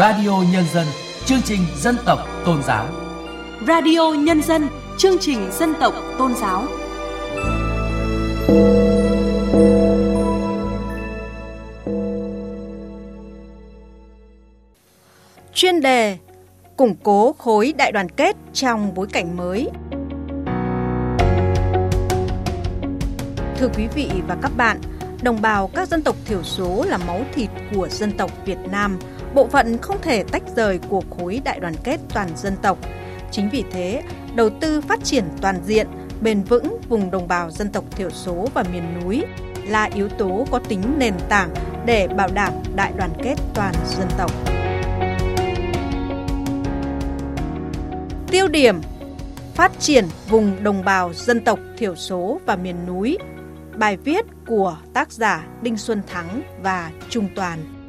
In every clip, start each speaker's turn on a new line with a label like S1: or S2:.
S1: Radio Nhân dân, chương trình dân tộc tôn giáo.
S2: Radio Nhân dân, chương trình dân tộc tôn giáo.
S3: Chuyên đề Củng cố khối đại đoàn kết trong bối cảnh mới. Thưa quý vị và các bạn, đồng bào các dân tộc thiểu số là máu thịt của dân tộc Việt Nam, bộ phận không thể tách rời của khối đại đoàn kết toàn dân tộc. Chính vì thế, đầu tư phát triển toàn diện, bền vững vùng đồng bào dân tộc thiểu số và miền núi là yếu tố có tính nền tảng để bảo đảm đại đoàn kết toàn dân tộc. Tiêu điểm Phát triển vùng đồng bào dân tộc thiểu số và miền núi Bài viết của tác giả Đinh Xuân Thắng và Trung Toàn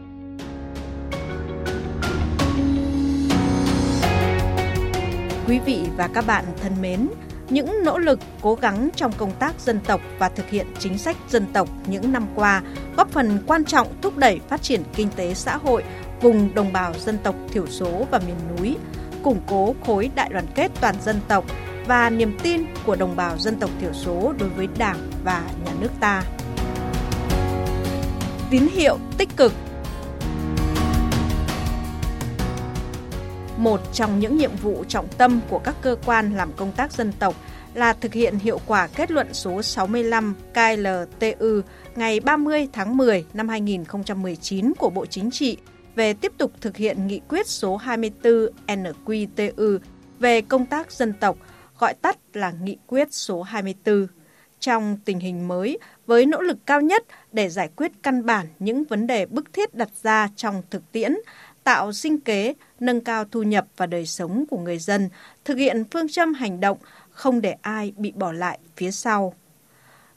S3: Quý vị và các bạn thân mến, những nỗ lực cố gắng trong công tác dân tộc và thực hiện chính sách dân tộc những năm qua góp phần quan trọng thúc đẩy phát triển kinh tế xã hội vùng đồng bào dân tộc thiểu số và miền núi, củng cố khối đại đoàn kết toàn dân tộc và niềm tin của đồng bào dân tộc thiểu số đối với Đảng và nhà nước ta. Tín hiệu tích cực Một trong những nhiệm vụ trọng tâm của các cơ quan làm công tác dân tộc là thực hiện hiệu quả kết luận số 65 KLTU ngày 30 tháng 10 năm 2019 của Bộ Chính trị về tiếp tục thực hiện nghị quyết số 24 NQTU về công tác dân tộc, gọi tắt là nghị quyết số 24. Trong tình hình mới, với nỗ lực cao nhất để giải quyết căn bản những vấn đề bức thiết đặt ra trong thực tiễn, tạo sinh kế, nâng cao thu nhập và đời sống của người dân, thực hiện phương châm hành động không để ai bị bỏ lại phía sau.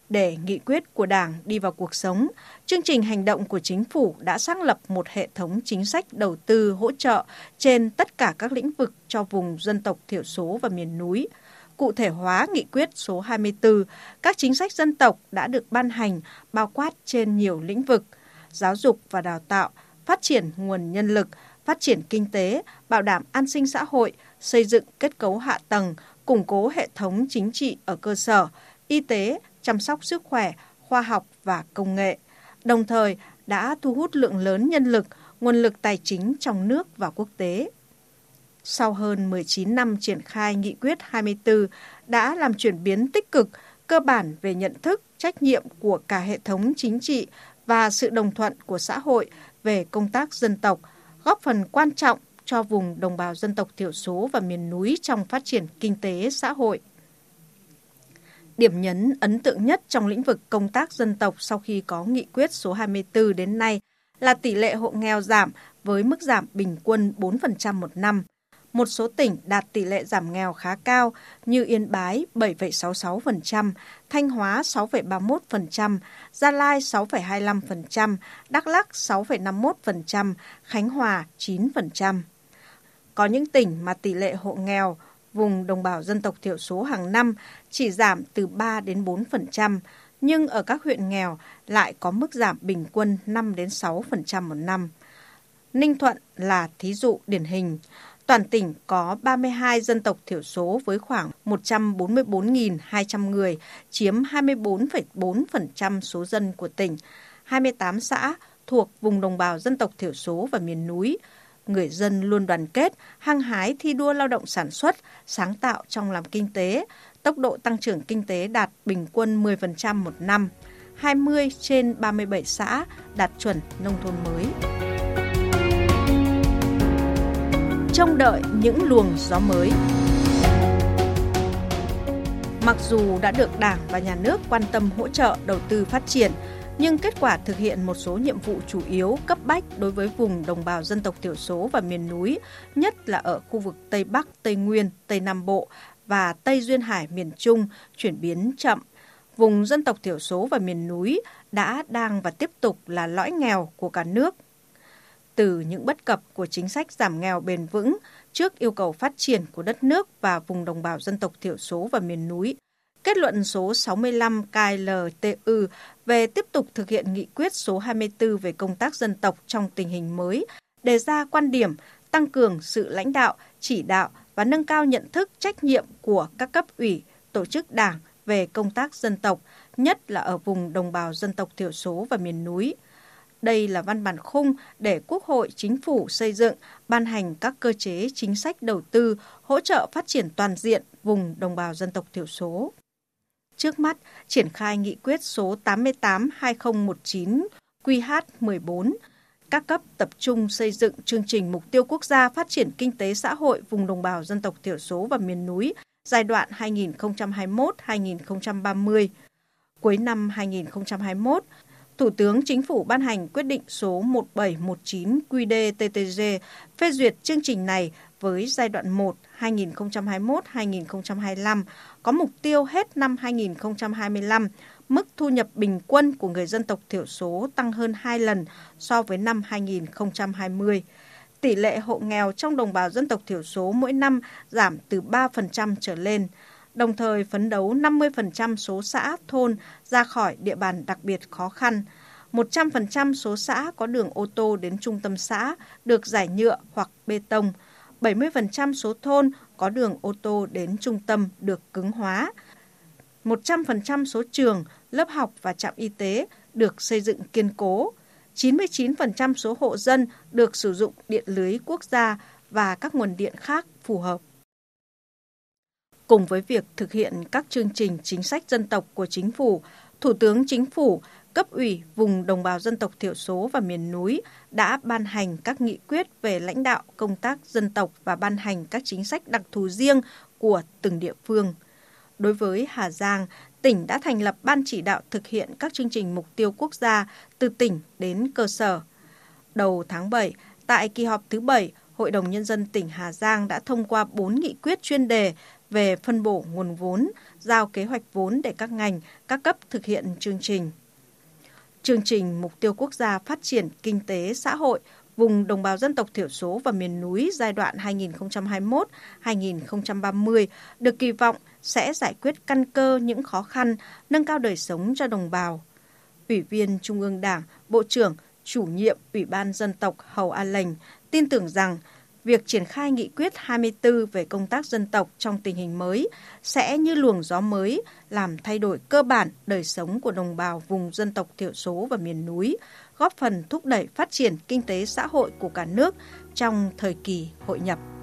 S3: Để nghị quyết của Đảng đi vào cuộc sống, chương trình hành động của chính phủ đã xác lập một hệ thống chính sách đầu tư hỗ trợ trên tất cả các lĩnh vực cho vùng dân tộc thiểu số và miền núi. Cụ thể hóa nghị quyết số 24, các chính sách dân tộc đã được ban hành bao quát trên nhiều lĩnh vực, giáo dục và đào tạo, phát triển nguồn nhân lực, phát triển kinh tế, bảo đảm an sinh xã hội, xây dựng kết cấu hạ tầng, củng cố hệ thống chính trị ở cơ sở, y tế, chăm sóc sức khỏe, khoa học và công nghệ. Đồng thời đã thu hút lượng lớn nhân lực, nguồn lực tài chính trong nước và quốc tế. Sau hơn 19 năm triển khai nghị quyết 24 đã làm chuyển biến tích cực, cơ bản về nhận thức, trách nhiệm của cả hệ thống chính trị và sự đồng thuận của xã hội về công tác dân tộc, góp phần quan trọng cho vùng đồng bào dân tộc thiểu số và miền núi trong phát triển kinh tế xã hội. Điểm nhấn ấn tượng nhất trong lĩnh vực công tác dân tộc sau khi có nghị quyết số 24 đến nay là tỷ lệ hộ nghèo giảm với mức giảm bình quân 4% một năm. Một số tỉnh đạt tỷ lệ giảm nghèo khá cao như Yên Bái 7,66%, Thanh Hóa 6,31%, Gia Lai 6,25%, Đắk Lắc 6,51%, Khánh Hòa 9%. Có những tỉnh mà tỷ lệ hộ nghèo vùng đồng bào dân tộc thiểu số hàng năm chỉ giảm từ 3 đến 4%, nhưng ở các huyện nghèo lại có mức giảm bình quân 5 đến 6% một năm. Ninh Thuận là thí dụ điển hình. Toàn tỉnh có 32 dân tộc thiểu số với khoảng 144.200 người, chiếm 24,4% số dân của tỉnh. 28 xã thuộc vùng đồng bào dân tộc thiểu số và miền núi. Người dân luôn đoàn kết, hăng hái thi đua lao động sản xuất, sáng tạo trong làm kinh tế. Tốc độ tăng trưởng kinh tế đạt bình quân 10% một năm. 20 trên 37 xã đạt chuẩn nông thôn mới trông đợi những luồng gió mới. Mặc dù đã được Đảng và Nhà nước quan tâm hỗ trợ đầu tư phát triển, nhưng kết quả thực hiện một số nhiệm vụ chủ yếu cấp bách đối với vùng đồng bào dân tộc thiểu số và miền núi, nhất là ở khu vực Tây Bắc, Tây Nguyên, Tây Nam Bộ và Tây Duyên Hải miền Trung chuyển biến chậm. Vùng dân tộc thiểu số và miền núi đã, đang và tiếp tục là lõi nghèo của cả nước từ những bất cập của chính sách giảm nghèo bền vững trước yêu cầu phát triển của đất nước và vùng đồng bào dân tộc thiểu số và miền núi. Kết luận số 65 KLTU về tiếp tục thực hiện nghị quyết số 24 về công tác dân tộc trong tình hình mới đề ra quan điểm tăng cường sự lãnh đạo, chỉ đạo và nâng cao nhận thức trách nhiệm của các cấp ủy, tổ chức đảng về công tác dân tộc, nhất là ở vùng đồng bào dân tộc thiểu số và miền núi. Đây là văn bản khung để Quốc hội, Chính phủ xây dựng, ban hành các cơ chế chính sách đầu tư, hỗ trợ phát triển toàn diện vùng đồng bào dân tộc thiểu số. Trước mắt, triển khai nghị quyết số 88-2019 QH14, các cấp tập trung xây dựng chương trình mục tiêu quốc gia phát triển kinh tế xã hội vùng đồng bào dân tộc thiểu số và miền núi giai đoạn 2021-2030. Cuối năm 2021, Thủ tướng Chính phủ ban hành quyết định số 1719 QĐ-TTG phê duyệt chương trình này với giai đoạn 1 2021-2025 có mục tiêu hết năm 2025 mức thu nhập bình quân của người dân tộc thiểu số tăng hơn 2 lần so với năm 2020. Tỷ lệ hộ nghèo trong đồng bào dân tộc thiểu số mỗi năm giảm từ 3% trở lên, đồng thời phấn đấu 50% số xã, thôn ra khỏi địa bàn đặc biệt khó khăn. 100% số xã có đường ô tô đến trung tâm xã được giải nhựa hoặc bê tông. 70% số thôn có đường ô tô đến trung tâm được cứng hóa. 100% số trường, lớp học và trạm y tế được xây dựng kiên cố. 99% số hộ dân được sử dụng điện lưới quốc gia và các nguồn điện khác phù hợp. Cùng với việc thực hiện các chương trình chính sách dân tộc của chính phủ, Thủ tướng Chính phủ, cấp ủy vùng đồng bào dân tộc thiểu số và miền núi đã ban hành các nghị quyết về lãnh đạo công tác dân tộc và ban hành các chính sách đặc thù riêng của từng địa phương. Đối với Hà Giang, tỉnh đã thành lập ban chỉ đạo thực hiện các chương trình mục tiêu quốc gia từ tỉnh đến cơ sở. Đầu tháng 7, tại kỳ họp thứ 7, Hội đồng Nhân dân tỉnh Hà Giang đã thông qua 4 nghị quyết chuyên đề về phân bổ nguồn vốn, giao kế hoạch vốn để các ngành, các cấp thực hiện chương trình. Chương trình Mục tiêu Quốc gia Phát triển Kinh tế Xã hội vùng đồng bào dân tộc thiểu số và miền núi giai đoạn 2021-2030 được kỳ vọng sẽ giải quyết căn cơ những khó khăn, nâng cao đời sống cho đồng bào. Ủy viên Trung ương Đảng, Bộ trưởng, chủ nhiệm Ủy ban Dân tộc Hầu A lành tin tưởng rằng việc triển khai nghị quyết 24 về công tác dân tộc trong tình hình mới sẽ như luồng gió mới làm thay đổi cơ bản đời sống của đồng bào vùng dân tộc thiểu số và miền núi, góp phần thúc đẩy phát triển kinh tế xã hội của cả nước trong thời kỳ hội nhập.